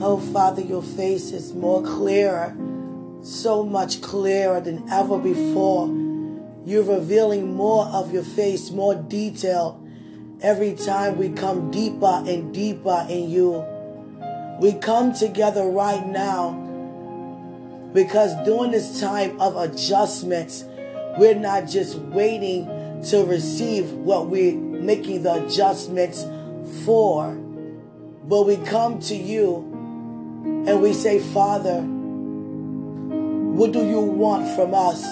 Oh, Father, your face is more clearer, so much clearer than ever before. You're revealing more of your face, more detail every time we come deeper and deeper in you. We come together right now because during this time of adjustments, we're not just waiting to receive what we're making the adjustments for, but we come to you and we say, Father, what do you want from us?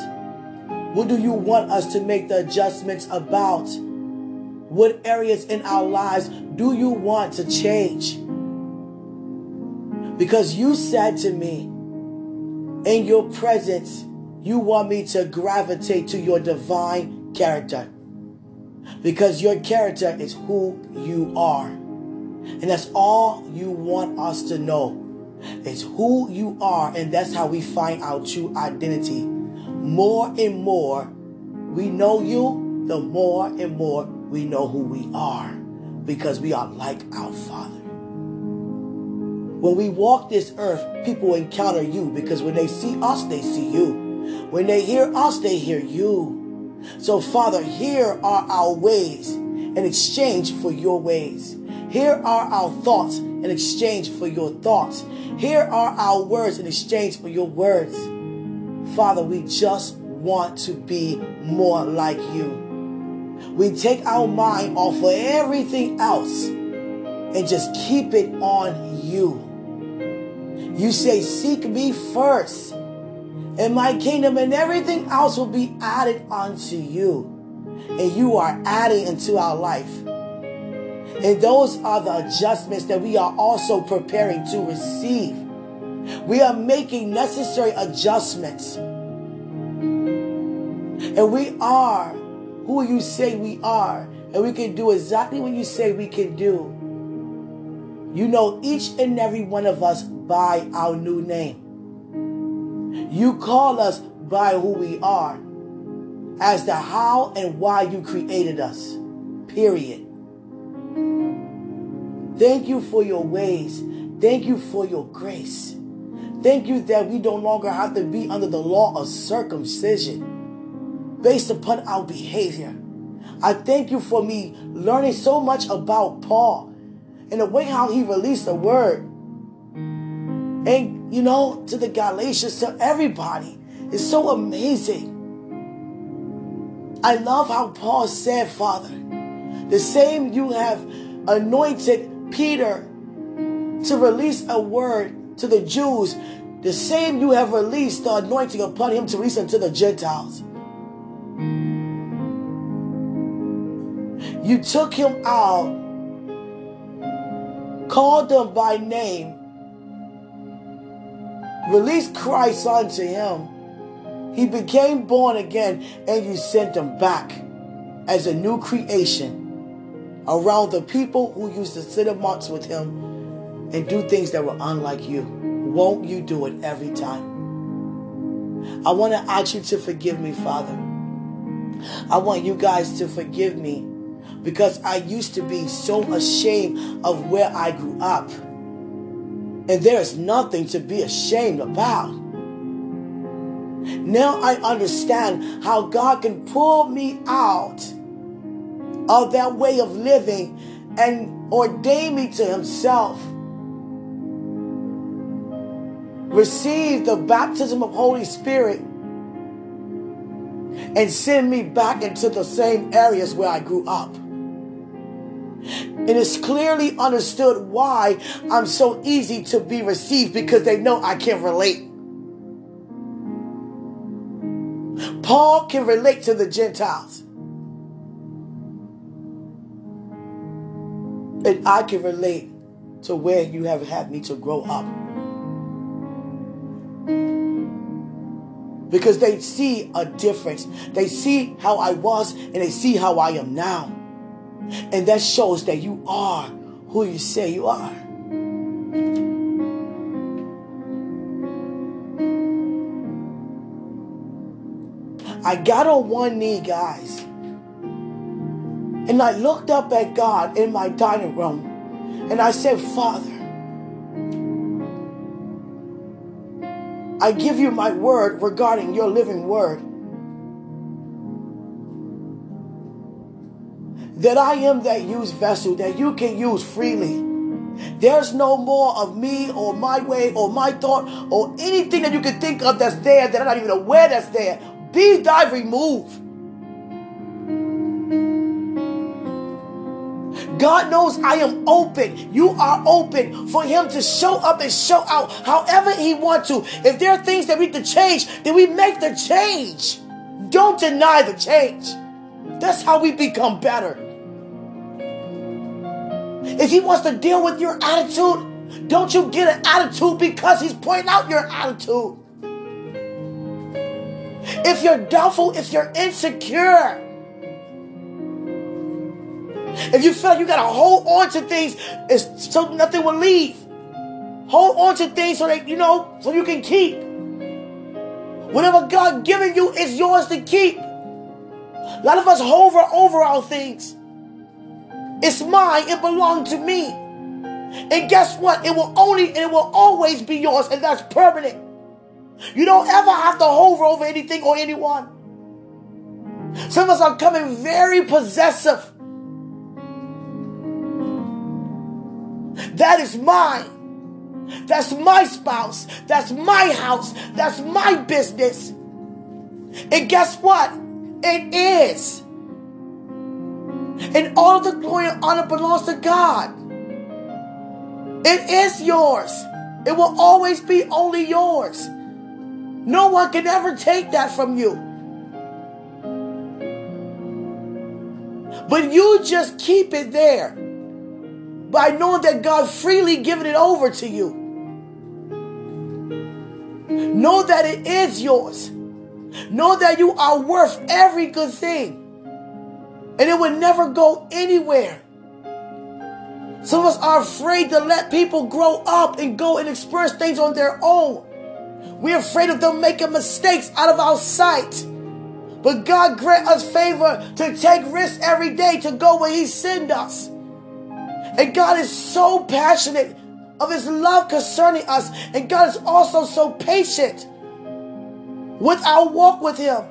What do you want us to make the adjustments about? What areas in our lives do you want to change? Because you said to me, in your presence, you want me to gravitate to your divine character. Because your character is who you are. And that's all you want us to know. It's who you are, and that's how we find our true identity. More and more we know you, the more and more we know who we are. Because we are like our Father. When we walk this earth, people encounter you because when they see us, they see you. When they hear us, they hear you. So, Father, here are our ways in exchange for your ways. Here are our thoughts in exchange for your thoughts. Here are our words in exchange for your words. Father, we just want to be more like you. We take our mind off of everything else and just keep it on you. You say, Seek me first in my kingdom, and everything else will be added unto you. And you are adding into our life. And those are the adjustments that we are also preparing to receive. We are making necessary adjustments. And we are who you say we are. And we can do exactly what you say we can do. You know each and every one of us by our new name. You call us by who we are as to how and why you created us. Period. Thank you for your ways. Thank you for your grace. Thank you that we no longer have to be under the law of circumcision based upon our behavior. I thank you for me learning so much about Paul and the way how he released the word. And, you know, to the Galatians, to everybody. It's so amazing. I love how Paul said, Father, the same you have anointed Peter to release a word to the Jews, the same you have released the anointing upon him to release unto the Gentiles. You took him out called them by name, released Christ unto him. He became born again, and you sent him back as a new creation around the people who used to sit amongst with him and do things that were unlike you. Won't you do it every time? I want to ask you to forgive me, Father. I want you guys to forgive me because I used to be so ashamed of where I grew up. And there is nothing to be ashamed about. Now I understand how God can pull me out of that way of living and ordain me to Himself. Receive the baptism of Holy Spirit and send me back into the same areas where I grew up. It is clearly understood why I'm so easy to be received because they know I can relate. Paul can relate to the Gentiles. And I can relate to where you have had me to grow up. Because they see a difference. They see how I was and they see how I am now. And that shows that you are who you say you are. I got on one knee, guys. And I looked up at God in my dining room and I said, Father, I give you my word regarding your living word. That I am that used vessel that you can use freely. There's no more of me or my way or my thought or anything that you can think of that's there that I'm not even aware that's there. Be thy removed. God knows I am open. You are open for Him to show up and show out however He wants to. If there are things that we can change, then we make the change. Don't deny the change. That's how we become better. If He wants to deal with your attitude, don't you get an attitude because He's pointing out your attitude. If you're doubtful, if you're insecure, if you feel like you gotta hold on to things so nothing will leave, hold on to things so that you know so you can keep. Whatever God given you is yours to keep. A lot of us hover over our things. It's mine, it belongs to me. And guess what? It will only it will always be yours, and that's permanent. You don't ever have to hover over anything or anyone. Some of us are coming very possessive. That is mine. That's my spouse. That's my house. That's my business. And guess what? It is. And all the glory and honor belongs to God. It is yours. It will always be only yours. No one can ever take that from you. But you just keep it there by knowing that God freely given it over to you. Know that it is yours. Know that you are worth every good thing. And it would never go anywhere. Some of us are afraid to let people grow up and go and experience things on their own. We're afraid of them making mistakes out of our sight. But God grant us favor to take risks every day to go where He send us. And God is so passionate of His love concerning us. And God is also so patient with our walk with Him.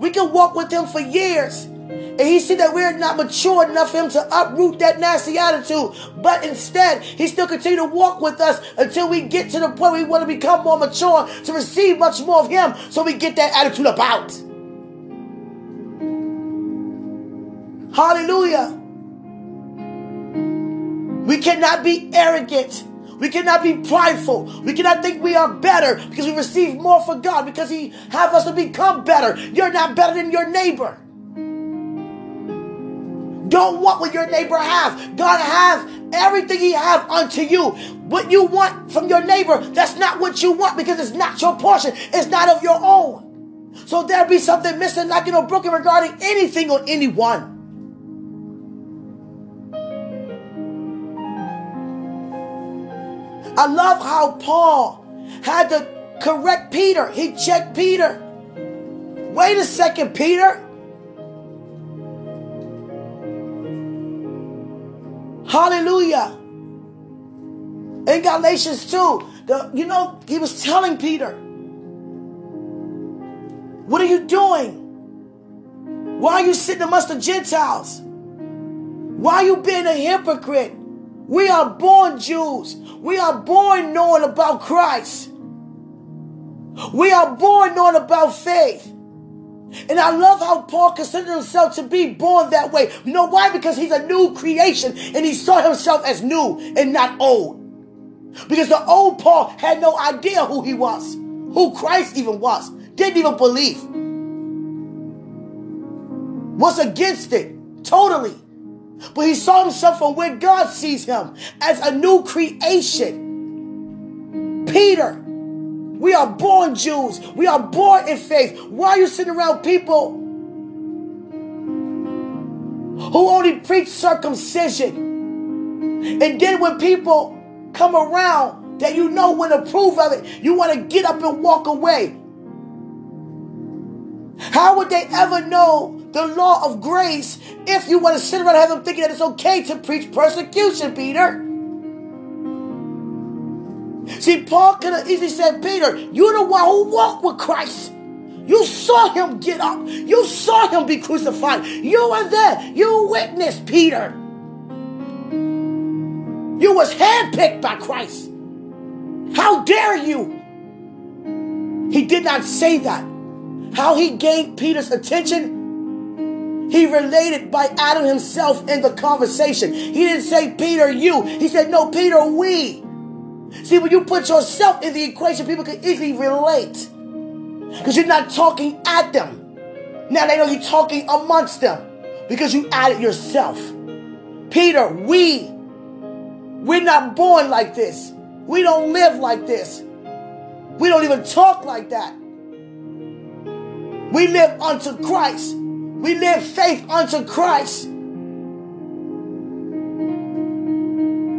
We can walk with Him for years. And he see that we're not mature enough for him to uproot that nasty attitude. But instead, he still continue to walk with us until we get to the point where we want to become more mature to receive much more of him so we get that attitude about. Hallelujah. We cannot be arrogant. We cannot be prideful. We cannot think we are better because we receive more for God because He have us to become better. You're not better than your neighbor. Don't want what your neighbor has. God has everything He have unto you. What you want from your neighbor, that's not what you want because it's not your portion. It's not of your own. So there be something missing, like you know, broken regarding anything or anyone. I love how Paul had to correct Peter. He checked Peter. Wait a second, Peter. Hallelujah. In Galatians 2, the, you know, he was telling Peter, What are you doing? Why are you sitting amongst the Gentiles? Why are you being a hypocrite? We are born Jews. We are born knowing about Christ. We are born knowing about faith. And I love how Paul considered himself to be born that way. You know why? Because he's a new creation and he saw himself as new and not old. Because the old Paul had no idea who he was, who Christ even was, didn't even believe, was against it totally. But he saw himself from where God sees him as a new creation. Peter, we are born Jews. We are born in faith. Why are you sitting around people who only preach circumcision? And then when people come around that you know wouldn't approve of it, you want to get up and walk away. How would they ever know the law of grace if you want to sit around and have them thinking that it's okay to preach persecution, Peter? See, Paul could have easily said, Peter, you're the one who walked with Christ. You saw him get up. You saw him be crucified. You were there. You witnessed Peter. You was handpicked by Christ. How dare you? He did not say that. How he gained Peter's attention? He related by adding himself in the conversation. He didn't say, Peter, you. He said, no, Peter, we. See, when you put yourself in the equation, people can easily relate. Because you're not talking at them. Now they know you're talking amongst them because you added yourself. Peter, we, we're not born like this. We don't live like this. We don't even talk like that. We live unto Christ. We live faith unto Christ.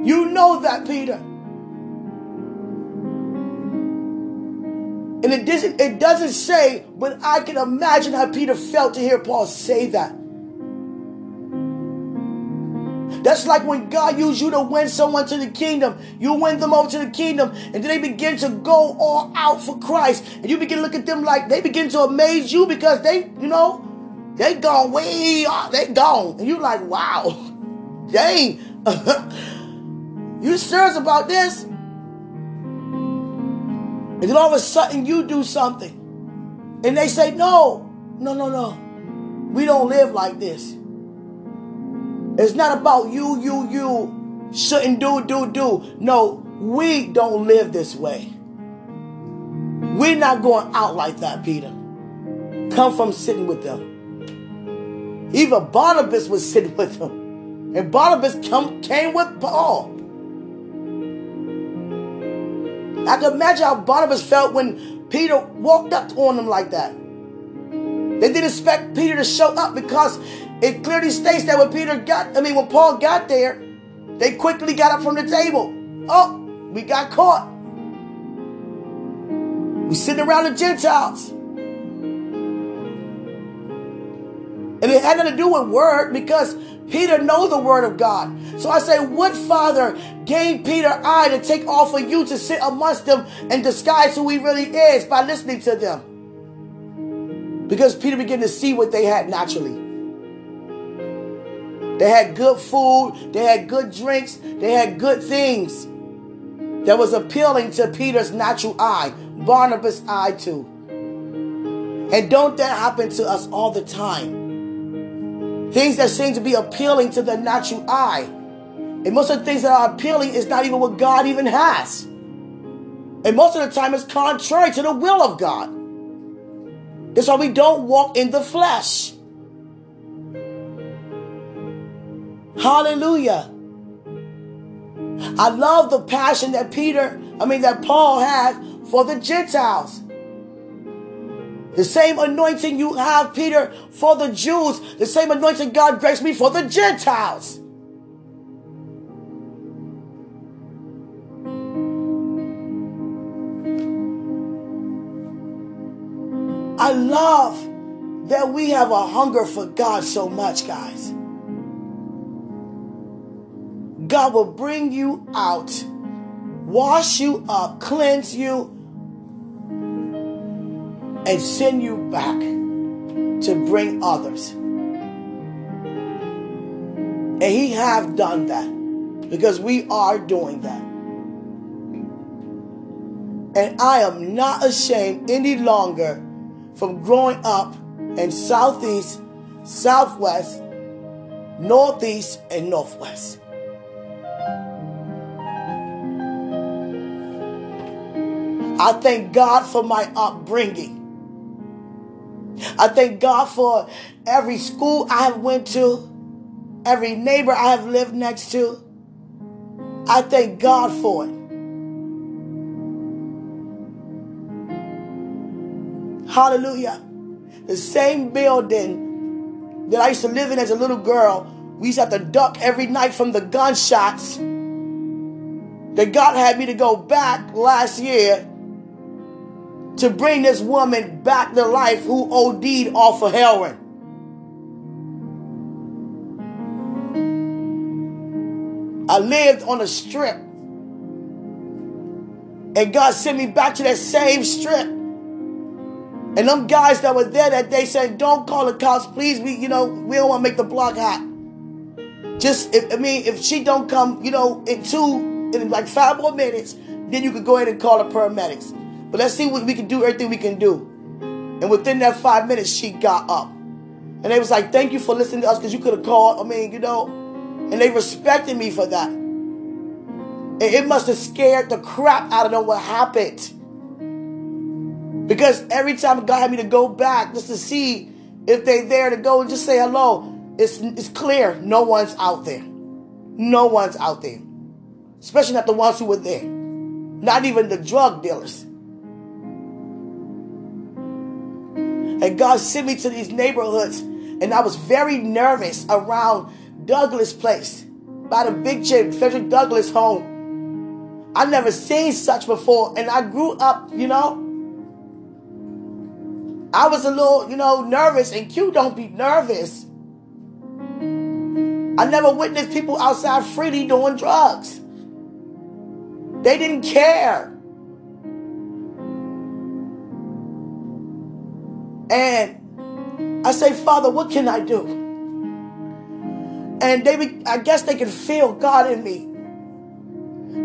You know that, Peter. And it doesn't, it doesn't say, but I can imagine how Peter felt to hear Paul say that. That's like when God used you to win someone to the kingdom. You win them over to the kingdom, and then they begin to go all out for Christ. And you begin to look at them like they begin to amaze you because they, you know, they gone way off. They gone. And you're like, wow, dang. you serious about this? And then all of a sudden you do something. And they say, no, no, no, no. We don't live like this. It's not about you, you, you shouldn't do, do, do. No, we don't live this way. We're not going out like that, Peter. Come from sitting with them. Even Barnabas was sitting with them. And Barnabas come, came with Paul. I can imagine how Barnabas felt when Peter walked up on them like that. They didn't expect Peter to show up because it clearly states that when Peter got, I mean, when Paul got there, they quickly got up from the table. Oh, we got caught. We sitting around the Gentiles. And it had nothing to do with word because Peter knows the word of God. So I say, what father gave Peter eye to take off for you to sit amongst them and disguise who he really is by listening to them? Because Peter began to see what they had naturally. They had good food, they had good drinks, they had good things that was appealing to Peter's natural eye, Barnabas' eye too. And don't that happen to us all the time? Things that seem to be appealing to the natural eye. And most of the things that are appealing is not even what God even has. And most of the time it's contrary to the will of God. That's why we don't walk in the flesh. Hallelujah. I love the passion that Peter, I mean, that Paul had for the Gentiles. The same anointing you have, Peter, for the Jews, the same anointing God graced me for the Gentiles. I love that we have a hunger for God so much, guys. God will bring you out, wash you up, cleanse you, and send you back to bring others. And he have done that because we are doing that. And I am not ashamed any longer from growing up in Southeast, Southwest, Northeast, and Northwest. I thank God for my upbringing. I thank God for every school I have went to, every neighbor I have lived next to. I thank God for it. Hallelujah. The same building that I used to live in as a little girl, we used to have to duck every night from the gunshots. That God had me to go back last year to bring this woman back to life who OD'd off of heroin. I lived on a strip. And God sent me back to that same strip. And them guys that were there that day said, don't call the cops, please. We, you know, we don't want to make the block hot. Just, if, I mean, if she don't come, you know, in two, in like five more minutes, then you could go ahead and call the paramedics. But let's see what we can do, everything we can do. And within that five minutes, she got up. And they was like, thank you for listening to us because you could have called. I mean, you know, and they respected me for that. And it must have scared the crap out of them what happened. Because every time God had me to go back just to see if they there to go and just say hello, it's, it's clear no one's out there. No one's out there. Especially not the ones who were there. Not even the drug dealers. And God sent me to these neighborhoods, and I was very nervous around Douglas Place by the big chick, Frederick Douglass home. I never seen such before, and I grew up, you know. I was a little, you know, nervous, and Q don't be nervous. I never witnessed people outside freely doing drugs. They didn't care. And I say, Father, what can I do? and they I guess they can feel God in me.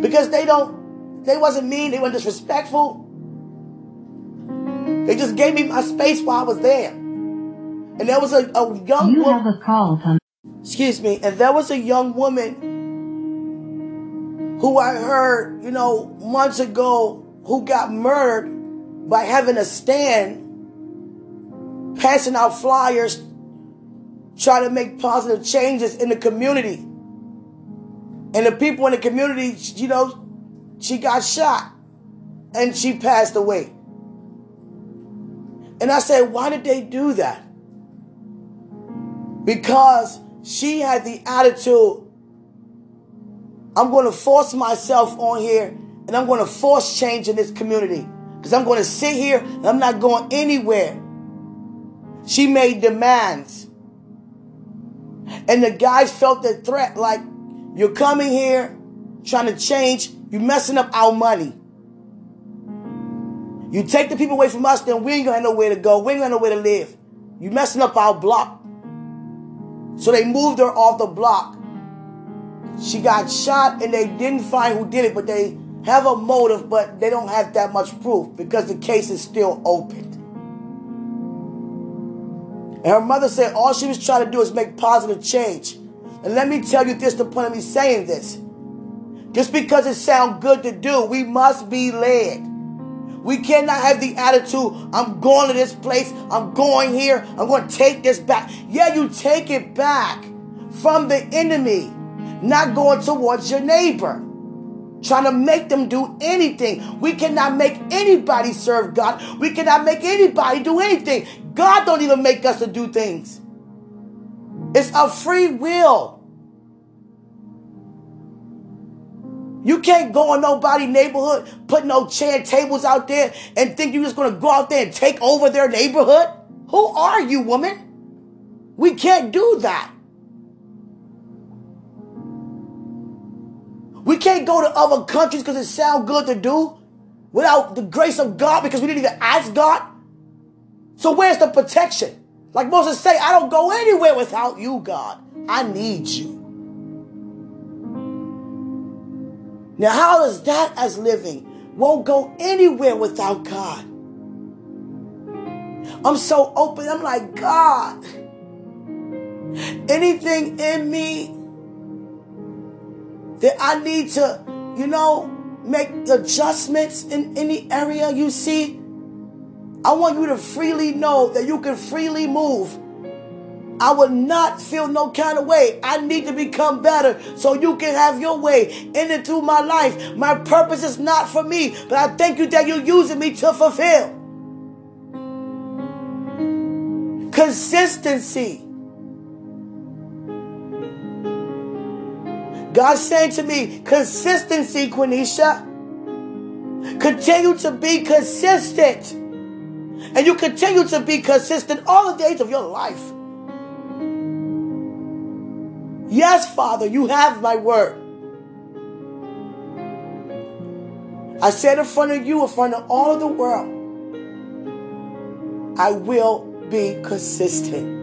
Because they don't they wasn't mean they weren't disrespectful. They just gave me my space while I was there. And there was a, a young you woman, have a call from excuse me. And there was a young woman who I heard you know months ago who got murdered by having a stand passing out flyers trying to make positive changes in the community. And the people in the community, you know, she got shot and she passed away. And I said, why did they do that? Because she had the attitude, I'm going to force myself on here and I'm going to force change in this community. Because I'm going to sit here and I'm not going anywhere. She made demands. And the guys felt the threat like, you're coming here trying to change, you're messing up our money. You take the people away from us, then we ain't gonna have nowhere to go. We ain't gonna have nowhere to live. You messing up our block. So they moved her off the block. She got shot and they didn't find who did it, but they have a motive, but they don't have that much proof because the case is still open. And her mother said all she was trying to do is make positive change. And let me tell you this, the point of me saying this. Just because it sounds good to do, we must be led. We cannot have the attitude, I'm going to this place, I'm going here, I'm going to take this back. Yeah, you take it back from the enemy, not going towards your neighbor trying to make them do anything. We cannot make anybody serve God. We cannot make anybody do anything. God don't even make us to do things. It's a free will. You can't go in nobody neighborhood, put no chair tables out there and think you're just to go out there and take over their neighborhood. Who are you, woman? We can't do that. We can't go to other countries because it sounds good to do without the grace of God because we didn't even ask God. So where's the protection? Like Moses say, I don't go anywhere without you, God. I need you. Now, how is that as living? Won't go anywhere without God. I'm so open. I'm like, God, anything in me that I need to, you know, make adjustments in any area you see. I want you to freely know that you can freely move. I will not feel no kind of way. I need to become better so you can have your way in and through my life. My purpose is not for me, but I thank you that you're using me to fulfill. Consistency. God's saying to me, consistency, Quenisha. Continue to be consistent. And you continue to be consistent all the days of your life. Yes, Father, you have my word. I said in front of you, in front of all of the world, I will be consistent.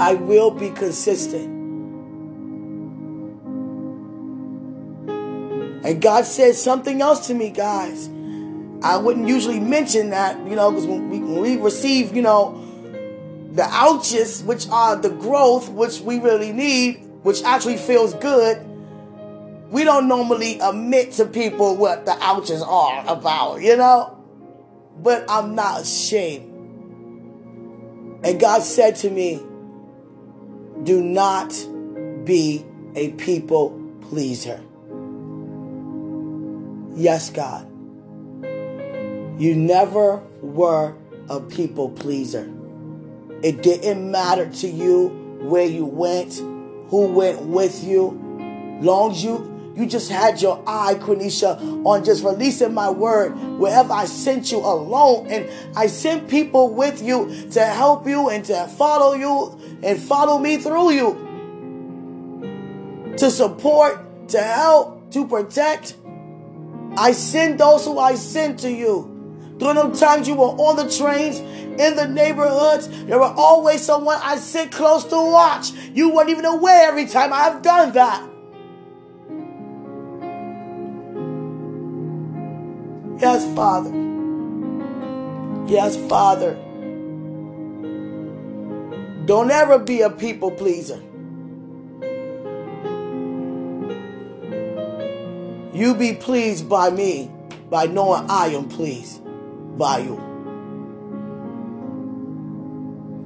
I will be consistent. And God said something else to me, guys. I wouldn't usually mention that, you know, because when we, when we receive, you know, the ouches, which are the growth, which we really need, which actually feels good, we don't normally admit to people what the ouches are about, you know? But I'm not ashamed. And God said to me, do not be a people pleaser. Yes, God. You never were a people pleaser. It didn't matter to you where you went, who went with you. Long as you you just had your eye, Quenisha, on just releasing my word wherever I sent you alone. And I sent people with you to help you and to follow you and follow me through you. To support, to help, to protect. I send those who I send to you. During them times you were on the trains, in the neighborhoods, there were always someone I sit close to watch. You weren't even aware every time I have done that. Yes, Father. Yes, Father. Don't ever be a people pleaser. You be pleased by me by knowing I am pleased by you.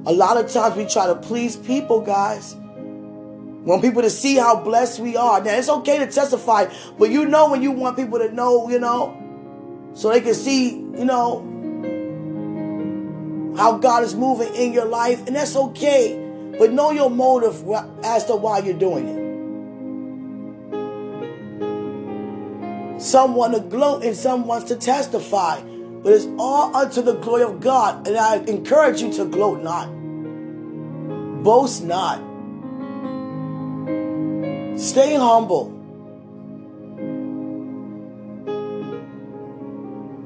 A lot of times we try to please people, guys. Want people to see how blessed we are. Now it's okay to testify, but you know when you want people to know, you know, so they can see, you know, how God is moving in your life, and that's okay. But know your motive as to why you're doing it. Some want to gloat and some wants to testify, but it's all unto the glory of God. And I encourage you to gloat not, boast not, stay humble.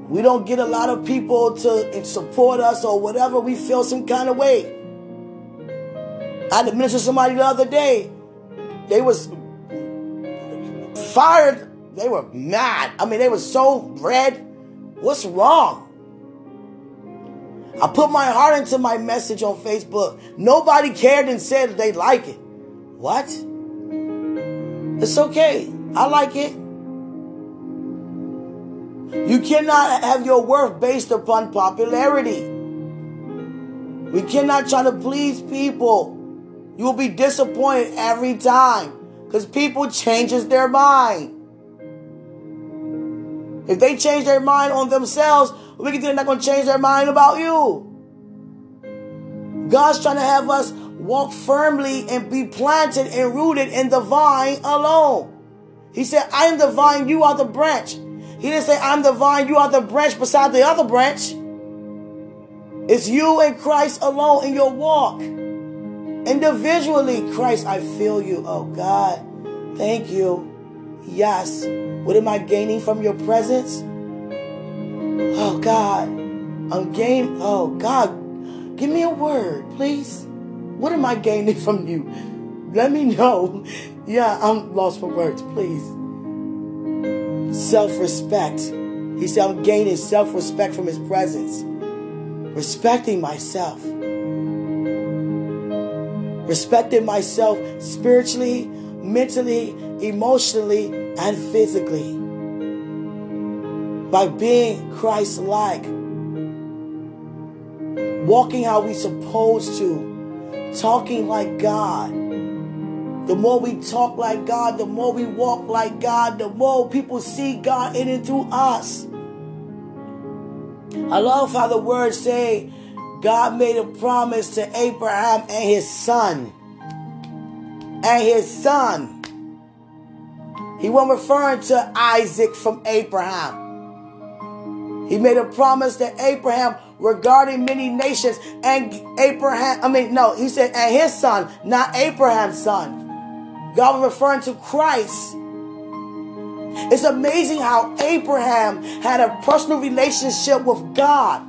We don't get a lot of people to support us or whatever. We feel some kind of way. I had to minister to somebody the other day. They was fired. They were mad. I mean, they were so red. What's wrong? I put my heart into my message on Facebook. Nobody cared and said they like it. What? It's okay. I like it. You cannot have your worth based upon popularity. We cannot try to please people. You will be disappointed every time because people changes their mind. If they change their mind on themselves, we can they're not going to change their mind about you. God's trying to have us walk firmly and be planted and rooted in the vine alone. He said, I am the vine, you are the branch. He didn't say, I'm the vine, you are the branch beside the other branch. It's you and Christ alone in your walk. Individually, Christ, I feel you. Oh God, thank you. Yes. What am I gaining from your presence? Oh God, I'm gaining. Oh God, give me a word, please. What am I gaining from you? Let me know. Yeah, I'm lost for words, please self respect. He said, I'm gaining self respect from his presence, respecting myself, respecting myself spiritually, mentally, emotionally, and physically. By being Christ like, walking how we're supposed to, talking like God the more we talk like God, the more we walk like God, the more people see God in and through us. I love how the words say God made a promise to Abraham and his son. And his son. He wasn't referring to Isaac from Abraham. He made a promise to Abraham regarding many nations and Abraham, I mean, no, he said, and his son, not Abraham's son. God was referring to Christ. It's amazing how Abraham had a personal relationship with God.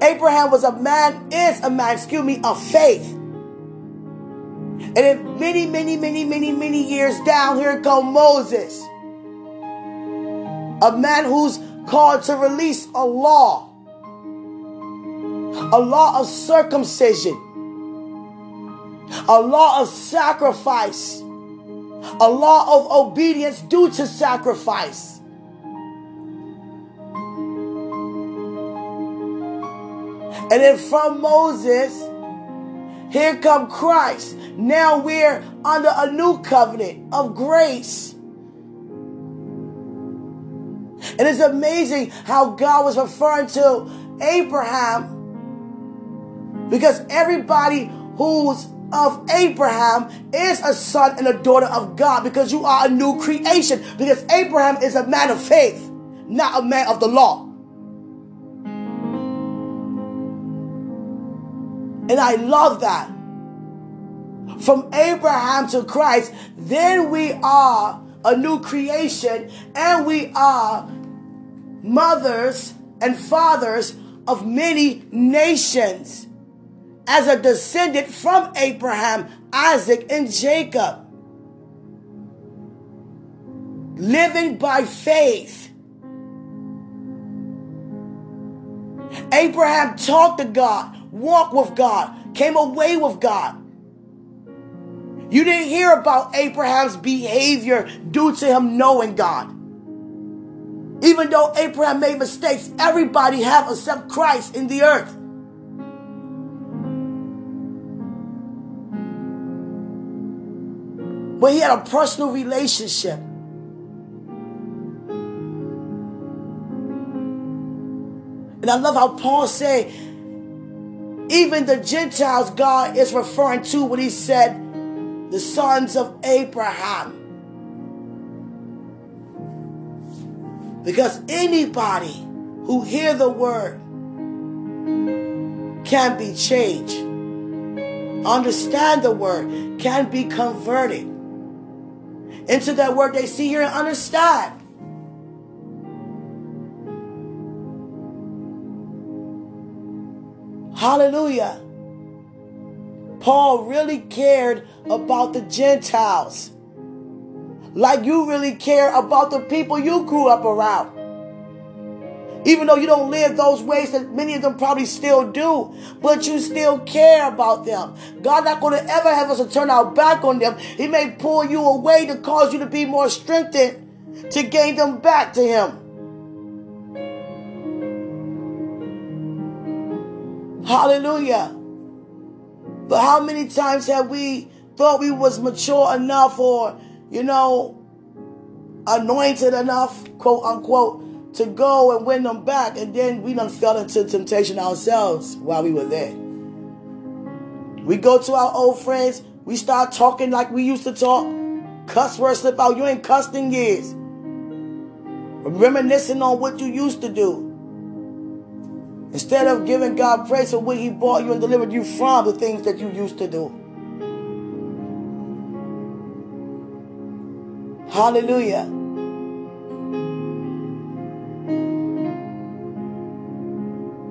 Abraham was a man, is a man, excuse me, of faith. And then many, many, many, many, many years down, here come Moses. A man who's called to release a law, a law of circumcision, a law of sacrifice, a law of obedience due to sacrifice. And then from Moses, here come Christ. Now we're under a new covenant of grace. And it's amazing how God was referring to Abraham because everybody who's of Abraham is a son and a daughter of God because you are a new creation. Because Abraham is a man of faith, not a man of the law. And I love that. From Abraham to Christ, then we are a new creation and we are mothers and fathers of many nations as a descendant from Abraham, Isaac, and Jacob. Living by faith. Abraham talked to God walked with God, came away with God. You didn't hear about Abraham's behavior due to him knowing God. Even though Abraham made mistakes, everybody have except Christ in the earth. But he had a personal relationship. And I love how Paul said, even the Gentiles, God is referring to when He said, the sons of Abraham. Because anybody who hear the word can be changed. Understand the word, can be converted into that word they see here and understand. Hallelujah. Paul really cared about the Gentiles. Like you really care about the people you grew up around. Even though you don't live those ways that many of them probably still do, but you still care about them. God not going to ever have us to turn our back on them. He may pull you away to cause you to be more strengthened to gain them back to Him. Hallelujah. But how many times have we thought we was mature enough or, you know, anointed enough, quote unquote, to go and win them back, and then we done fell into temptation ourselves while we were there. We go to our old friends, we start talking like we used to talk. Cuss words slip out. You ain't cussed in years. Reminiscing on what you used to do. Instead of giving God praise for what He bought you and delivered you from the things that you used to do. Hallelujah.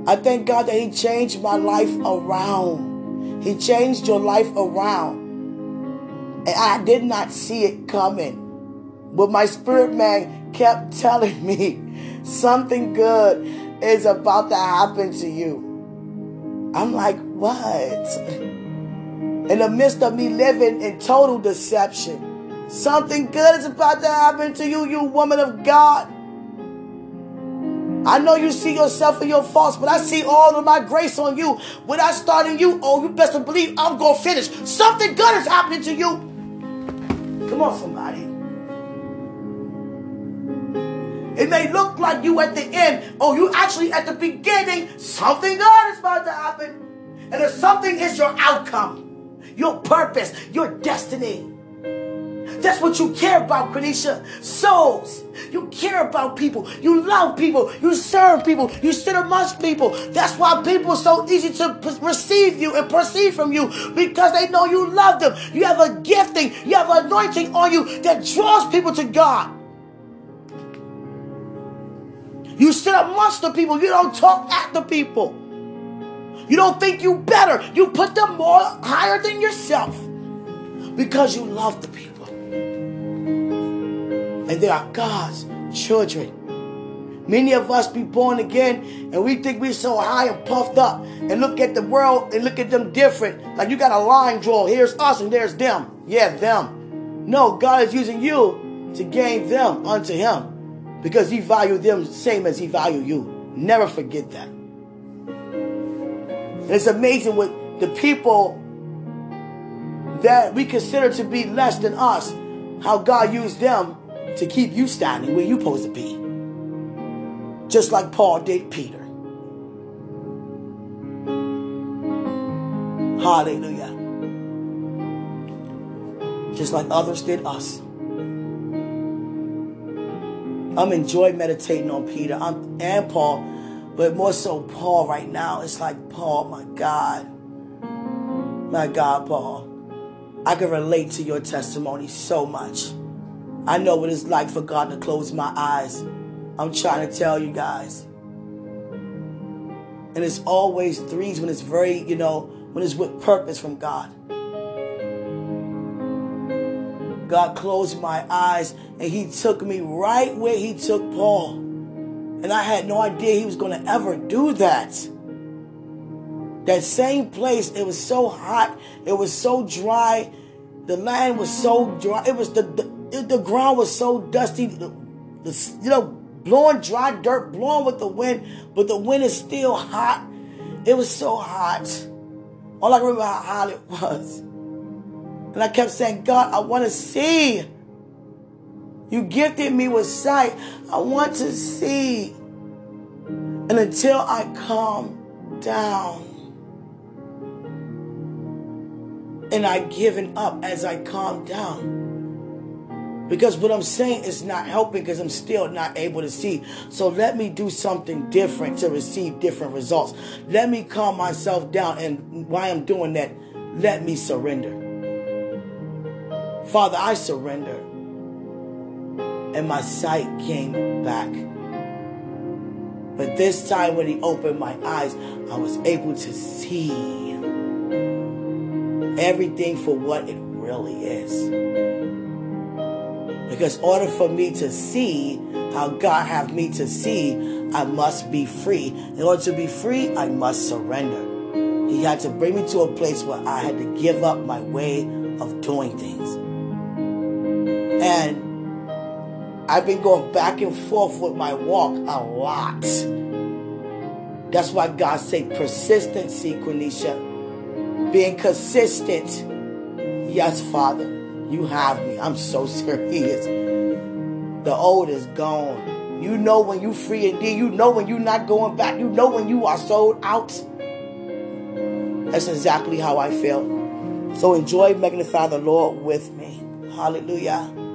I thank God that He changed my life around. He changed your life around. And I did not see it coming. But my spirit man kept telling me something good is about to happen to you. I'm like, what? In the midst of me living in total deception, something good is about to happen to you, you woman of God. I know you see yourself in your faults, but I see all of my grace on you. When I start in you, oh, you best believe I'm going to finish. Something good is happening to you. Come on, somebody. It may look like you at the end, or you actually at the beginning. Something good is about to happen. And if something is your outcome, your purpose, your destiny, That's what you care about, Quenisha. Souls. You care about people. You love people. You serve people. You sit amongst people. That's why people are so easy to receive you and perceive from you because they know you love them. You have a gifting. You have an anointing on you that draws people to God. You sit amongst the people. You don't talk at the people. You don't think you better. You put them more higher than yourself because you love the people. And they are God's children. Many of us be born again and we think we're so high and puffed up and look at the world and look at them different. Like you got a line draw. Here's us and there's them. Yeah, them. No, God is using you to gain them unto Him because he valued them same as he valued you. Never forget that. And it's amazing what the people that we consider to be less than us, how God used them to keep you standing where you're supposed to be. Just like Paul did Peter. Hallelujah. Just like others did us. I'm enjoying meditating on Peter I'm, and Paul, but more so Paul right now. It's like, Paul, my God. My God, Paul. I can relate to your testimony so much. I know what it's like for God to close my eyes. I'm trying to tell you guys. And it's always threes when it's very, you know, when it's with purpose from God. God closed my eyes and he took me right where he took Paul. And I had no idea he was going to ever do that. That same place, it was so hot, it was so dry, the land was so dry, it was the the, the ground was so dusty, the, the, you know, blowing dry dirt, blowing with the wind, but the wind is still hot. It was so hot. All I remember how hot it was. And I kept saying, God, I want to see. You gifted me with sight. I want to see. And until I calm down, and I given up as I calm down. Because what I'm saying is not helping because I'm still not able to see. So let me do something different to receive different results. Let me calm myself down. And while I'm doing that, let me surrender. Father, I surrender. And my sight came back. But this time, when He opened my eyes, I was able to see everything for what it really is. Because in order for me to see how God have me to see, I must be free. In order to be free, I must surrender. He had to bring me to a place where I had to give up my way of doing things. And I've been going back and forth with my walk a lot. That's why God say persistency, Quenisha. Being consistent. Yes, Father, you have me. I'm so serious. The old is gone. You know when you free indeed. You know when you're not going back. You know when you are sold out. That's exactly how I feel. So enjoy magnify the Lord with me. Hallelujah.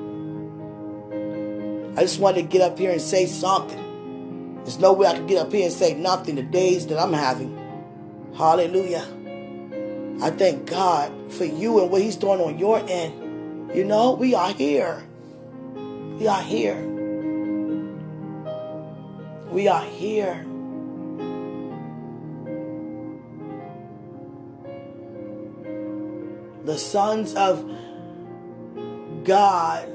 I just wanted to get up here and say something. There's no way I can get up here and say nothing the days that I'm having. Hallelujah. I thank God for you and what He's doing on your end. You know, we are here. We are here. We are here. The sons of God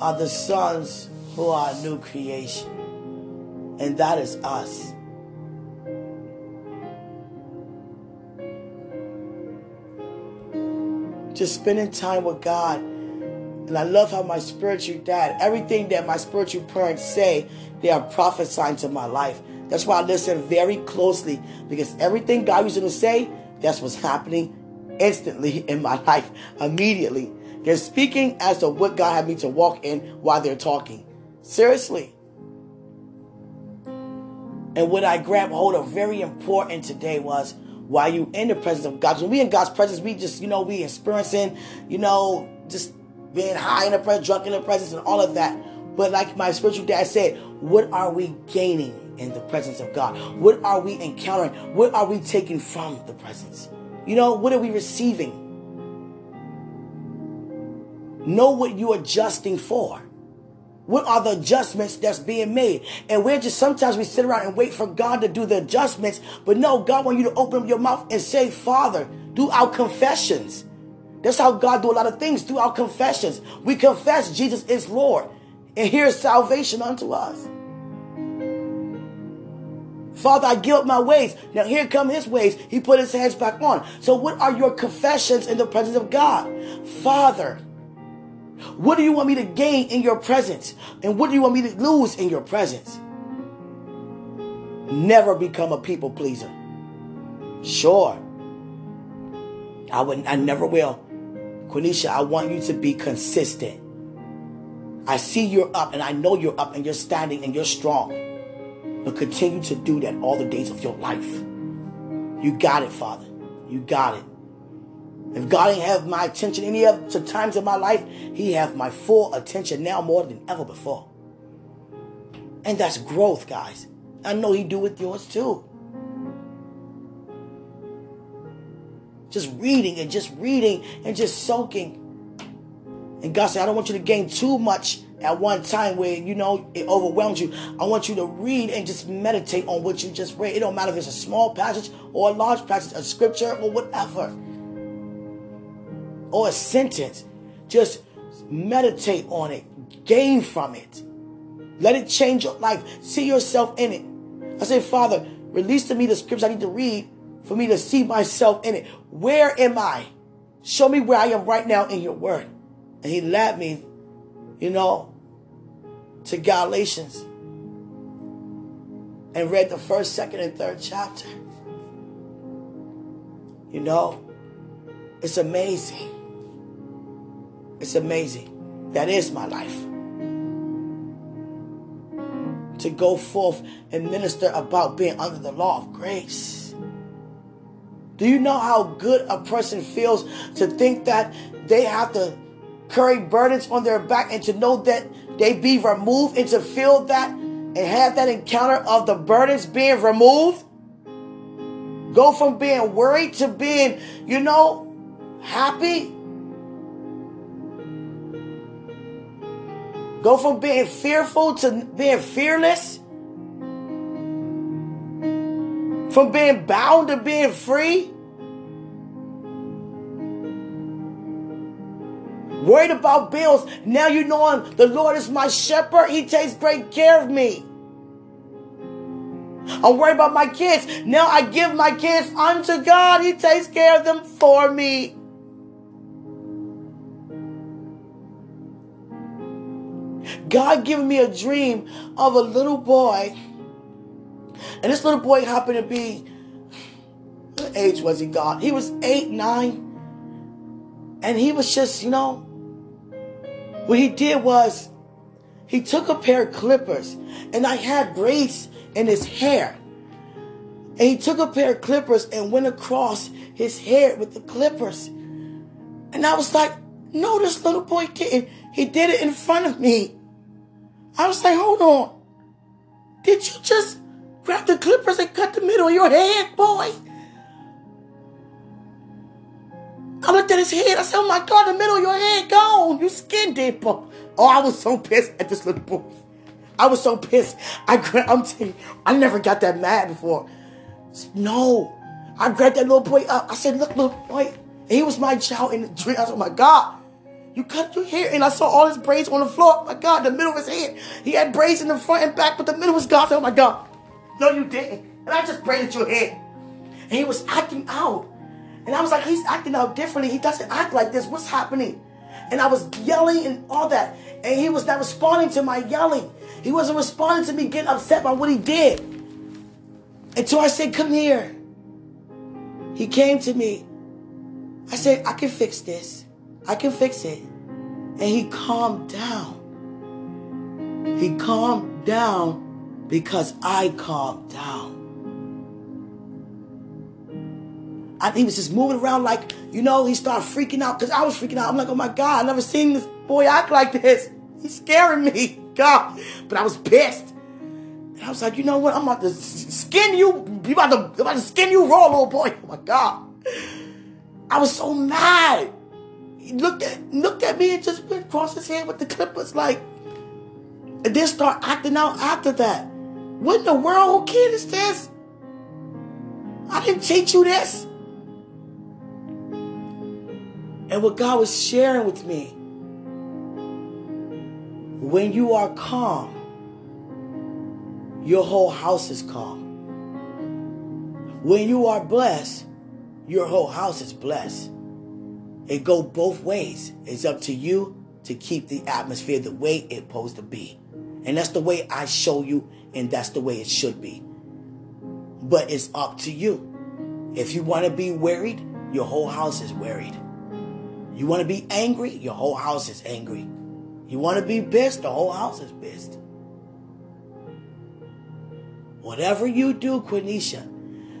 are the sons who are a new creation. And that is us. Just spending time with God. And I love how my spiritual dad, everything that my spiritual parents say, they are prophesying to my life. That's why I listen very closely because everything God used to say, that's what's happening instantly in my life, immediately. They're speaking as to what God had me to walk in while they're talking. Seriously. And what I grabbed hold of very important today was while you in the presence of God. When we in God's presence, we just, you know, we experiencing, you know, just being high in the presence, drunk in the presence, and all of that. But like my spiritual dad said, what are we gaining in the presence of God? What are we encountering? What are we taking from the presence? You know, what are we receiving? Know what you're adjusting for. What are the adjustments that's being made? And we're just sometimes we sit around and wait for God to do the adjustments, but no, God wants you to open up your mouth and say, Father, do our confessions. That's how God do a lot of things through our confessions. We confess Jesus is Lord, and here's salvation unto us. Father, I give up my ways. Now here come his ways. He put his hands back on. So what are your confessions in the presence of God? Father, what do you want me to gain in your presence? And what do you want me to lose in your presence? Never become a people pleaser. Sure. I would I never will. Quenisha, I want you to be consistent. I see you're up and I know you're up and you're standing and you're strong. But continue to do that all the days of your life. You got it, Father. You got it. If God ain't have my attention any other times in my life, He have my full attention now more than ever before. And that's growth, guys. I know He do with yours too. Just reading and just reading and just soaking. And God said, I don't want you to gain too much at one time where you know it overwhelms you. I want you to read and just meditate on what you just read. It don't matter if it's a small passage or a large passage, a scripture or whatever or a sentence. Just meditate on it, gain from it. Let it change your life. See yourself in it. I say, Father, release to me the scripts I need to read for me to see myself in it. Where am I? Show me where I am right now in your word. And he led me, you know, to Galatians and read the first, second, and third chapter. You know, it's amazing. It's amazing. That is my life. To go forth and minister about being under the law of grace. Do you know how good a person feels to think that they have to carry burdens on their back and to know that they be removed and to feel that and have that encounter of the burdens being removed? Go from being worried to being, you know, happy Go from being fearful to being fearless. From being bound to being free. Worried about bills. Now you know the Lord is my shepherd. He takes great care of me. I'm worried about my kids. Now I give my kids unto God. He takes care of them for me. God gave me a dream of a little boy. And this little boy happened to be, what age was he, God? He was eight, nine. And he was just, you know, what he did was he took a pair of clippers and I had braids in his hair. And he took a pair of clippers and went across his hair with the clippers. And I was like, no, this little boy didn't. He did it in front of me. I was like, hold on. Did you just grab the clippers and cut the middle of your head, boy? I looked at his head. I said, oh my God, the middle of your head gone. You skin boy. Oh, I was so pissed at this little boy. I was so pissed. I, I'm telling you, I never got that mad before. No. I grabbed that little boy up. I said, look, little boy. He was my child in the dream. I said, oh my God. You cut your hair, and I saw all his braids on the floor. Oh my God, the middle of his head. He had braids in the front and back, but the middle was gone. Oh my God. No, you didn't. And I just braided your hair. And he was acting out. And I was like, he's acting out differently. He doesn't act like this. What's happening? And I was yelling and all that. And he was not responding to my yelling. He wasn't responding to me getting upset by what he did. Until I said, come here. He came to me. I said, I can fix this. I can fix it. And he calmed down. He calmed down because I calmed down. I, he was just moving around like, you know, he started freaking out because I was freaking out. I'm like, oh my God, I never seen this boy act like this. He's scaring me. God. But I was pissed. And I was like, you know what? I'm about to skin you. You about to, I'm about to skin you raw, little boy. Oh my God. I was so mad. Looked at looked at me and just went across his head with the clippers like and then start acting out after that. What in the world? Kid is this? I didn't teach you this. And what God was sharing with me, when you are calm, your whole house is calm. When you are blessed, your whole house is blessed. It go both ways. It's up to you to keep the atmosphere the way it's supposed to be. And that's the way I show you, and that's the way it should be. But it's up to you. If you want to be worried, your whole house is worried. You want to be angry, your whole house is angry. You want to be pissed, the whole house is pissed. Whatever you do, Quenisha,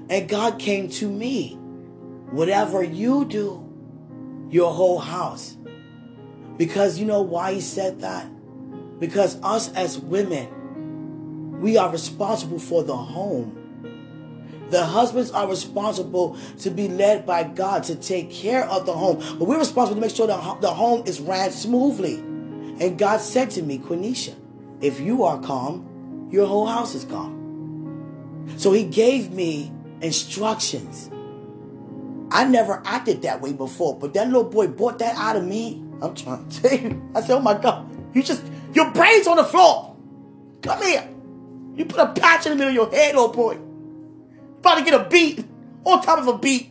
and God came to me, whatever you do, your whole house. Because you know why he said that? Because us as women, we are responsible for the home. The husbands are responsible to be led by God to take care of the home. But we're responsible to make sure the, home is ran smoothly. And God said to me, Quenisha, if you are calm, your whole house is calm. So he gave me instructions. I never acted that way before, but that little boy brought that out of me. I'm trying to tell you. I said, oh my God, you just, your brain's on the floor. Come here. You put a patch in the middle of your head, little boy. About to get a beat on top of a beat.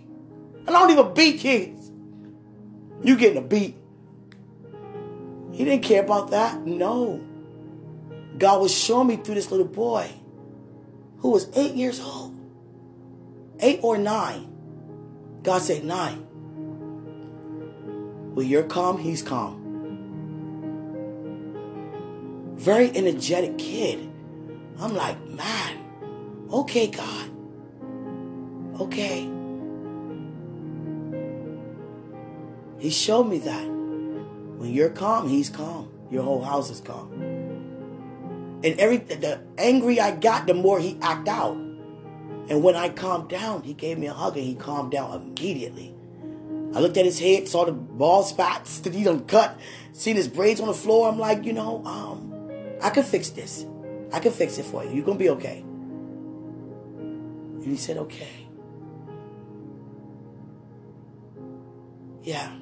And I don't even beat kids. You getting a beat. He didn't care about that. No. God was showing me through this little boy who was eight years old. Eight or nine. God said nine. When you're calm, he's calm. Very energetic kid. I'm like, man, okay, God. Okay. He showed me that. When you're calm, he's calm. Your whole house is calm. And every the angry I got, the more he act out. And when I calmed down, he gave me a hug and he calmed down immediately. I looked at his head, saw the bald spots that he done cut, seen his braids on the floor. I'm like, you know, um, I can fix this. I can fix it for you. You're gonna be okay. And he said, okay. Yeah.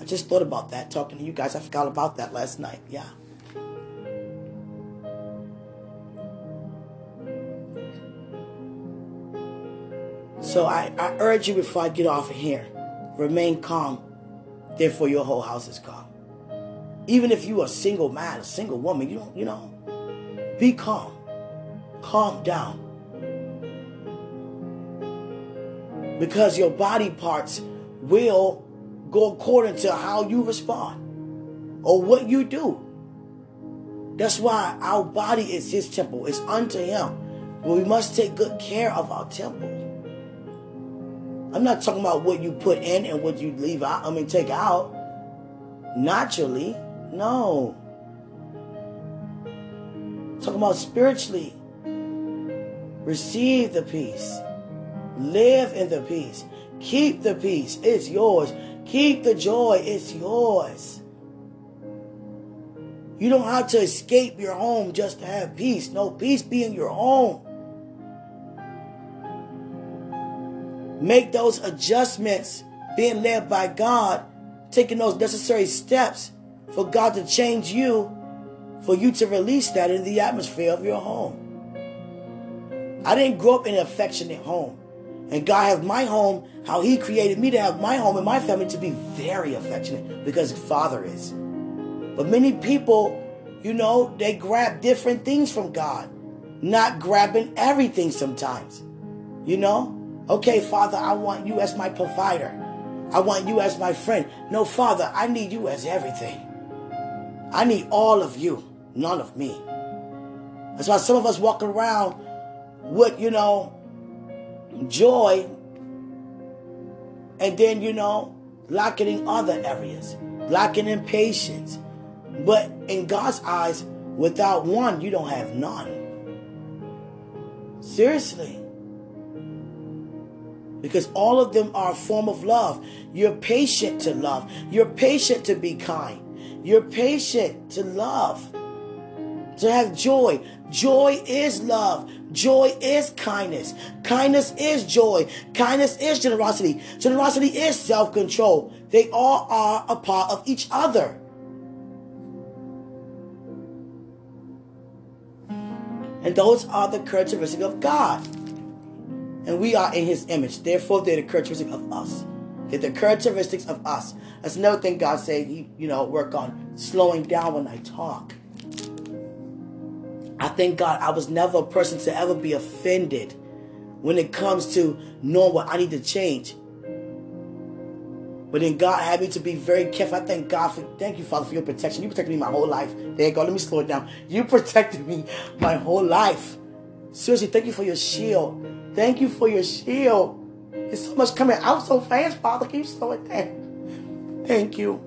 I just thought about that talking to you guys. I forgot about that last night. Yeah. So I, I urge you before I get off of here, remain calm. Therefore, your whole house is calm. Even if you are single man, a single woman, you don't, you know, be calm. Calm down. Because your body parts will go according to how you respond or what you do. That's why our body is his temple. It's unto him. But we must take good care of our temple. I'm not talking about what you put in and what you leave out. I mean, take out. Naturally, no. I'm talking about spiritually. Receive the peace. Live in the peace. Keep the peace. It's yours. Keep the joy. It's yours. You don't have to escape your home just to have peace. No, peace be in your home. Make those adjustments, being led by God, taking those necessary steps for God to change you, for you to release that in the atmosphere of your home. I didn't grow up in an affectionate home. And God has my home, how He created me to have my home and my family to be very affectionate because Father is. But many people, you know, they grab different things from God, not grabbing everything sometimes. You know? Okay, Father, I want you as my provider. I want you as my friend. No, Father, I need you as everything. I need all of you, none of me. That's why some of us walk around with, you know, joy, And then, you know, lacking in other areas, lacking in patience. But in God's eyes, without one, you don't have none. Seriously. Because all of them are a form of love. You're patient to love. You're patient to be kind. You're patient to love. To have joy. Joy is love. Joy is kindness. Kindness is joy. Kindness is generosity. Generosity is self control. They all are a part of each other. And those are the characteristics of God. And we are in his image. Therefore, they're the characteristics of us. They're the characteristics of us. That's another thing God said, you, you know, work on slowing down when I talk. I thank God I was never a person to ever be offended when it comes to knowing what I need to change. But then God had me to be very careful. I thank God for, thank you, Father, for your protection. You protected me my whole life. There you go. Let me slow it down. You protected me my whole life. Seriously, thank you for your shield. Thank you for your shield. It's so much coming out so fast, Father. Can you slow it down? Thank you.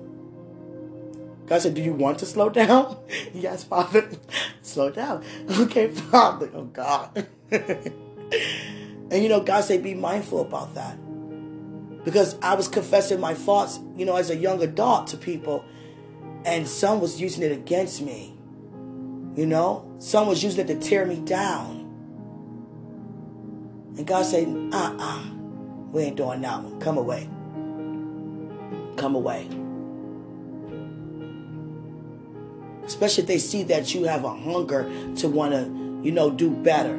God said, Do you want to slow down? yes, Father. slow down. Okay, Father. Oh, God. and you know, God said, Be mindful about that. Because I was confessing my faults, you know, as a young adult to people, and some was using it against me. You know, some was using it to tear me down. And God said, uh uh-uh, uh, we ain't doing that one. Come away. Come away. Especially if they see that you have a hunger to want to, you know, do better.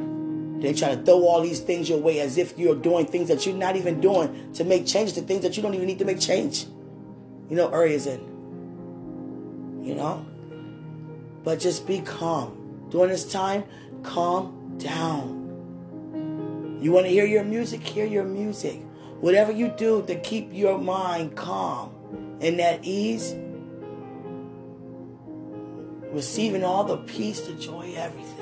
They try to throw all these things your way as if you're doing things that you're not even doing to make change to things that you don't even need to make change. You know, areas in. You know? But just be calm. During this time, calm down. You want to hear your music? Hear your music. Whatever you do to keep your mind calm and at ease, receiving all the peace, the joy, everything.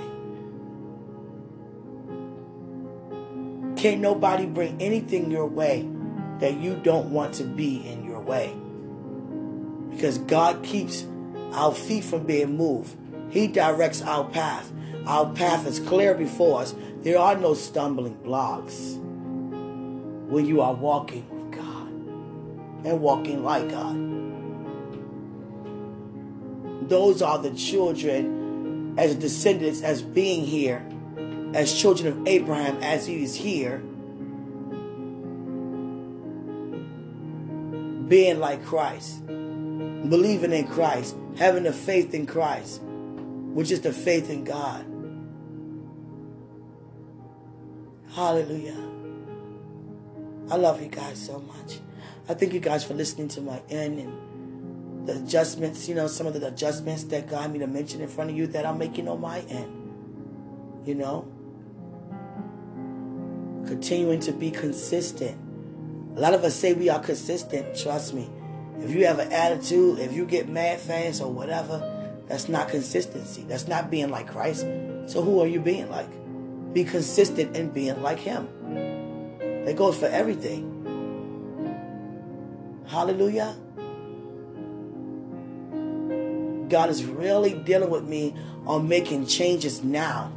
Can't nobody bring anything your way that you don't want to be in your way. Because God keeps our feet from being moved. He directs our path. Our path is clear before us. There are no stumbling blocks when you are walking with God and walking like God. Those are the children as descendants, as being here, as children of Abraham, as he is here, being like Christ, believing in Christ, having the faith in Christ, which is the faith in God. Hallelujah. I love you guys so much. I thank you guys for listening to my end and the adjustments, you know, some of the adjustments that God me to mention in front of you that I'm making on my end. You know? Continuing to be consistent. A lot of us say we are consistent. Trust me. If you have an attitude, if you get mad fast or whatever, that's not consistency. That's not being like Christ. So who are you being like? Be consistent in being like Him. That goes for everything. Hallelujah. God is really dealing with me on making changes now,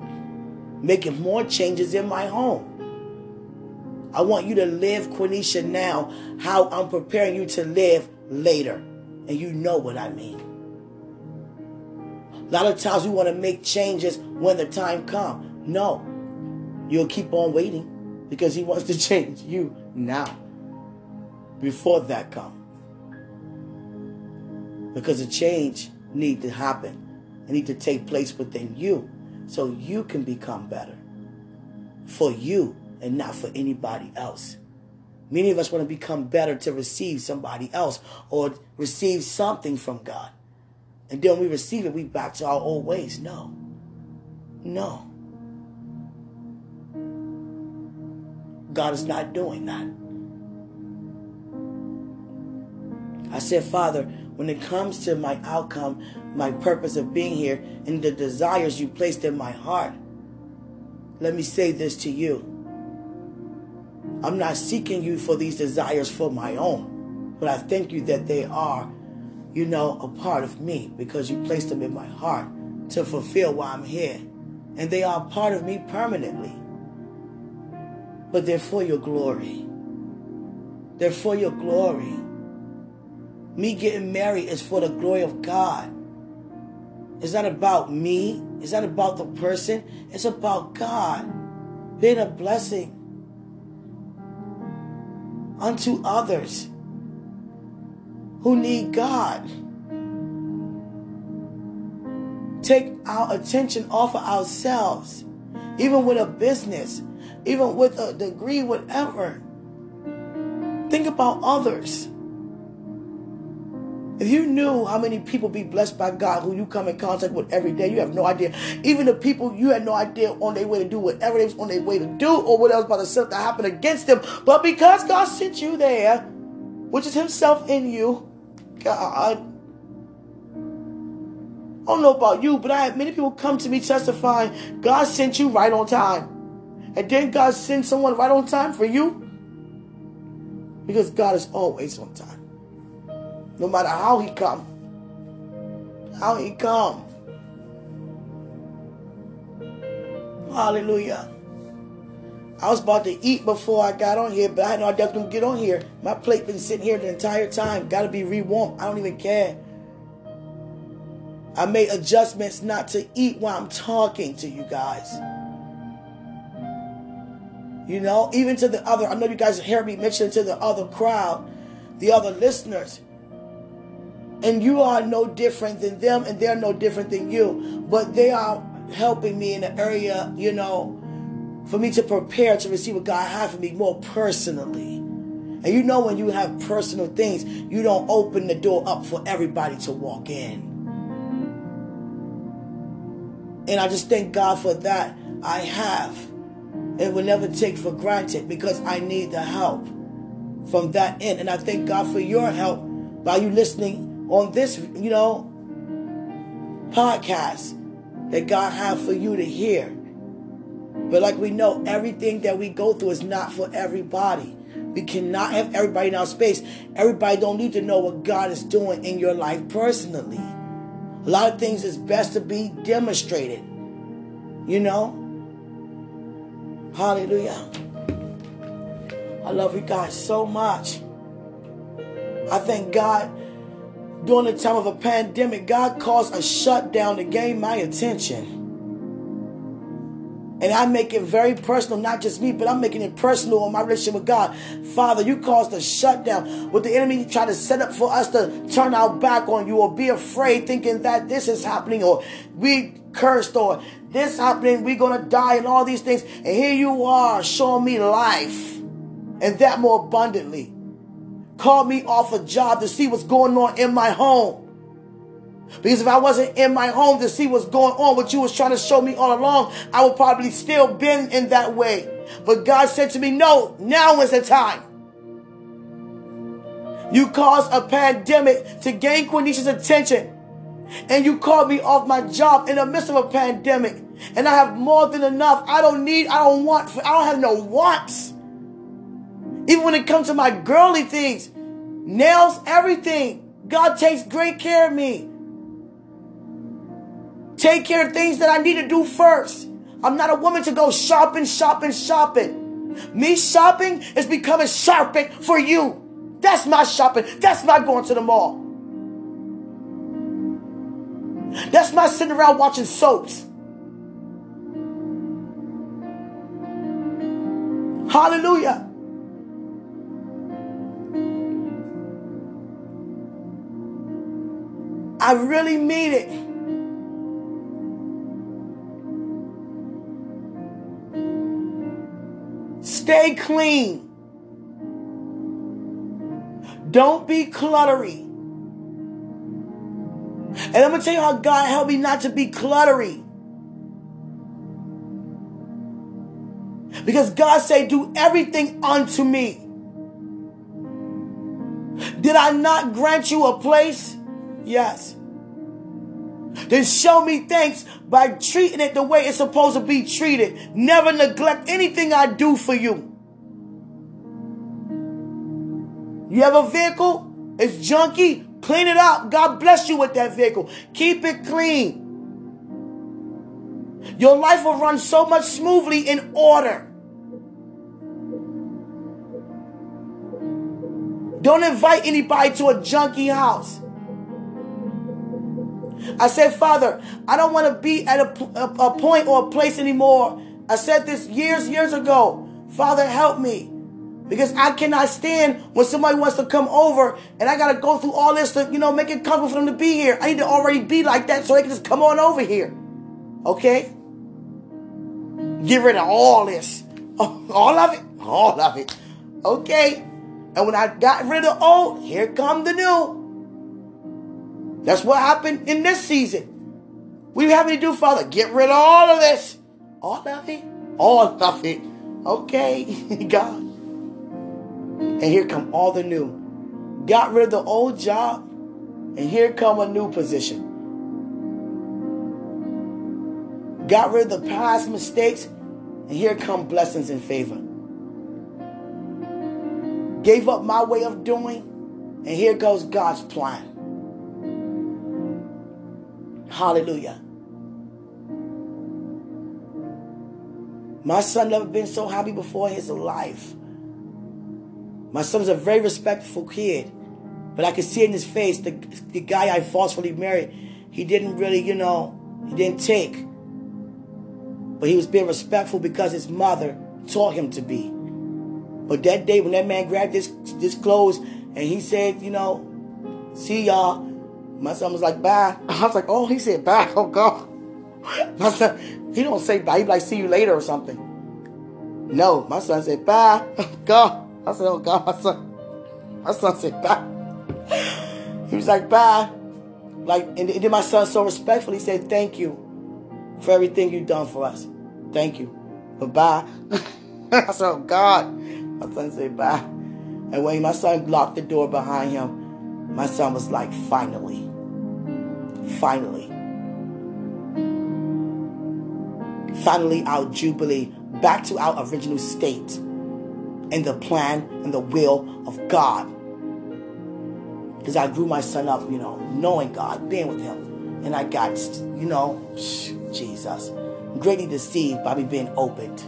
making more changes in my home. I want you to live, Quenisha, now how I'm preparing you to live later. And you know what I mean. A lot of times we want to make changes when the time comes. No, You'll keep on waiting because he wants to change you now before that come. Because a change need to happen. It need to take place within you so you can become better for you and not for anybody else. Many of us want to become better to receive somebody else or receive something from God. And then we receive it, we back to our old ways. No. No. God is not doing that. I said, Father, when it comes to my outcome, my purpose of being here, and the desires you placed in my heart, let me say this to you. I'm not seeking you for these desires for my own, but I thank you that they are, you know, a part of me because you placed them in my heart to fulfill why I'm here. And they are part of me permanently. But they're for your glory. They're for your glory. Me getting married is for the glory of God. It's not about me. It's not about the person. It's about God being a blessing unto others who need God. Take our attention off of ourselves, even with a business, even with a degree, whatever. Think about others. If you knew how many people be blessed by God who you come in contact with every day, you have no idea. Even the people you had no idea on their way to do whatever they was on their way to do or what else about to set to happen against them. But because God sent you there, which is Himself in you, God. I don't know about you, but I had many people come to me testifying, God sent you right on time. And then God send someone right on time for you. Because God is always on time. No matter how he come. How he come. Hallelujah. I was about to eat before I got on here, but I know I just don't get on here. My plate been sitting here the entire time. Gotta be rewarmed. I don't even care. I made adjustments not to eat while I'm talking to you guys. You know, even to the other, I know you guys hear me mention to the other crowd, the other listeners. And you are no different than them, and they're no different than you. But they are helping me in the area, you know, for me to prepare to receive what God has for me more personally. And you know, when you have personal things, you don't open the door up for everybody to walk in. And I just thank God for that. I have and will never take for granted because I need the help from that end. And I thank God for your help by you listening on this, you know, podcast that God has for you to hear. But like we know, everything that we go through is not for everybody. We cannot have everybody in our space. Everybody don't need to know what God is doing in your life personally. A lot of things is best to be demonstrated. You know? Hallelujah. I love you guys so much. I thank God during the time of a pandemic, God caused a shutdown to gain my attention. And I make it very personal, not just me, but I'm making it personal on my relationship with God. Father, you caused a shutdown. What the enemy tried to set up for us to turn our back on you or be afraid, thinking that this is happening or we cursed or this happening, we're going to die and all these things. And here you are showing me life and that more abundantly. Call me off a job to see what's going on in my home. Because if I wasn't in my home to see what's going on, what you was trying to show me all along, I would probably still been in that way. But God said to me, no, now is the time. You caused a pandemic to gain Quenisha's attention. And you called me off my job in the midst of a pandemic and I have more than enough. I don't need, I don't want, I don't have no wants. Even when it comes to my girly things, nails, everything, God takes great care of me. Take care of things that I need to do first. I'm not a woman to go shopping, shopping, shopping. Me shopping is becoming shopping for you. That's my shopping. That's my going to the mall. That's not sitting around watching soaps. Hallelujah. I really mean it. Stay clean. Don't be cluttery. And I'm going to tell you how God helped me not to be cluttery. Because God said, do everything unto me. Did I not grant you a place? Yes. Then show me thanks by treating it the way it's supposed to be treated. Never neglect anything I do for you. You have a vehicle, it's junky, clean it up. God bless you with that vehicle. Keep it clean. Your life will run so much smoothly in order. Don't invite anybody to a junky house. I said, Father, I don't want to be at a, a, a, point or a place anymore. I said this years, years ago. Father, help me. Because I cannot stand when somebody wants to come over and I got to go through all this to, you know, make it comfortable for them to be here. I need to already be like that so they can just come on over here. Okay? Get rid of all this. All of it. All of it. Okay? And when I got rid of old, here come the new. That's what happened in this season. We having to do, Father, get rid of all of this. All of it. All of it. Okay, God. And here come all the new. Got rid of the old job, and here come a new position. Got rid of the past mistakes, and here come blessings and favor. Gave up my way of doing, and here goes God's plan. Hallelujah. My son never been so happy before in his life. My son's a very respectful kid, but I could see in his face the, the guy I forcefully married, he didn't really, you know, he didn't take. But he was being respectful because his mother taught him to be. But that day when that man grabbed this this clothes and he said, you know, see y'all, my son was like, bye. I was like, oh, he said bye. Oh God. My son, he don't say bye. He'd like, see you later or something. No, my son said bye. Oh God. I said, oh God, my son. My son said bye. He was like, bye. Like, and then my son so respectfully said, thank you for everything you've done for us. Thank you. Bye bye. I said, oh God. My son said bye. And when my son locked the door behind him, my son was like, finally. Finally. Finally, our Jubilee back to our original state in the plan and the will of God. Because I grew my son up, you know, knowing God, being with him. And I got, you know, Jesus, greatly deceived by me being opened.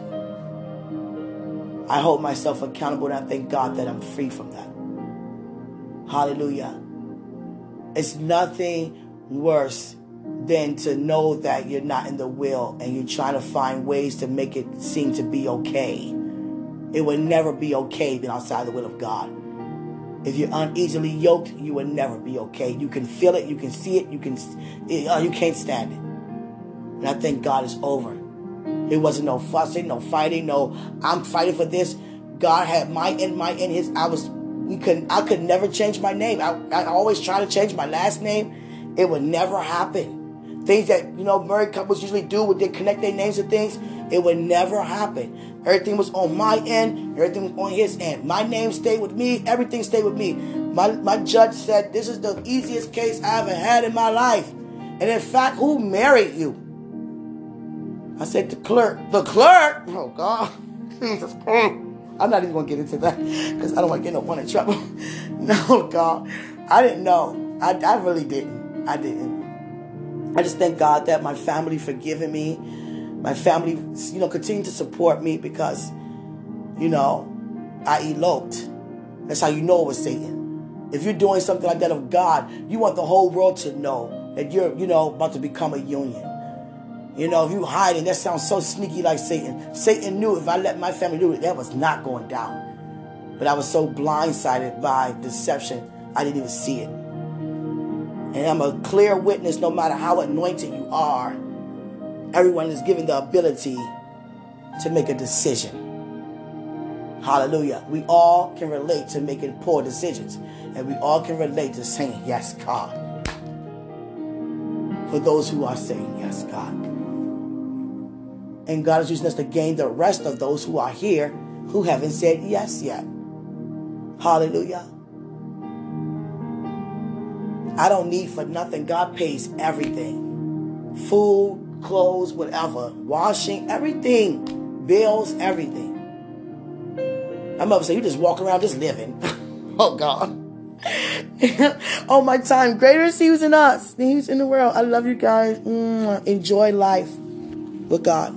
I hold myself accountable and I thank God that I'm free from that. Hallelujah. It's nothing worse than to know that you're not in the will and you're trying to find ways to make it seem to be okay. It will never be okay being outside the will of God. If you're uneasily yoked, you will never be okay. You can feel it, you can see it, you can uh, you can't stand it. And I think God is over. It wasn't no fussing, no fighting, no I'm fighting for this. God had my in my in his I was we could I could never change my name. I, I always try to change my last name. It would never happen. Things that, you know, married couples usually do would they connect their names to things, it would never happen. Everything was on my end, everything was on his end. My name stayed with me, everything stayed with me. My my judge said this is the easiest case I ever had in my life. And in fact, who married you? I said, the clerk. The clerk? Oh, God. Jesus. Christ. I'm not even going to get into that because I don't want to get no one in trouble. no, God. I didn't know. I, I really didn't. I didn't. I just thank God that my family forgiven me. My family, you know, continue to support me because, you know, I eloped. That's how you know it was Satan. If you're doing something like that of God, you want the whole world to know that you're, you know, about to become a union. You know, if you hiding, that sounds so sneaky like Satan. Satan knew if I let my family do it, that was not going down. But I was so blindsided by deception, I didn't even see it. And I'm a clear witness no matter how anointed you are, everyone is given the ability to make a decision. Hallelujah. We all can relate to making poor decisions. And we all can relate to saying, Yes, God. For those who are saying, Yes, God. And God is using us to gain the rest of those who are here who haven't said yes yet. Hallelujah. I don't need for nothing. God pays everything food, clothes, whatever, washing, everything, bills, everything. My mother said, You just walk around just living. Oh God. oh my time. Greater is he who's in us than he's in the world. I love you guys. Enjoy life with God.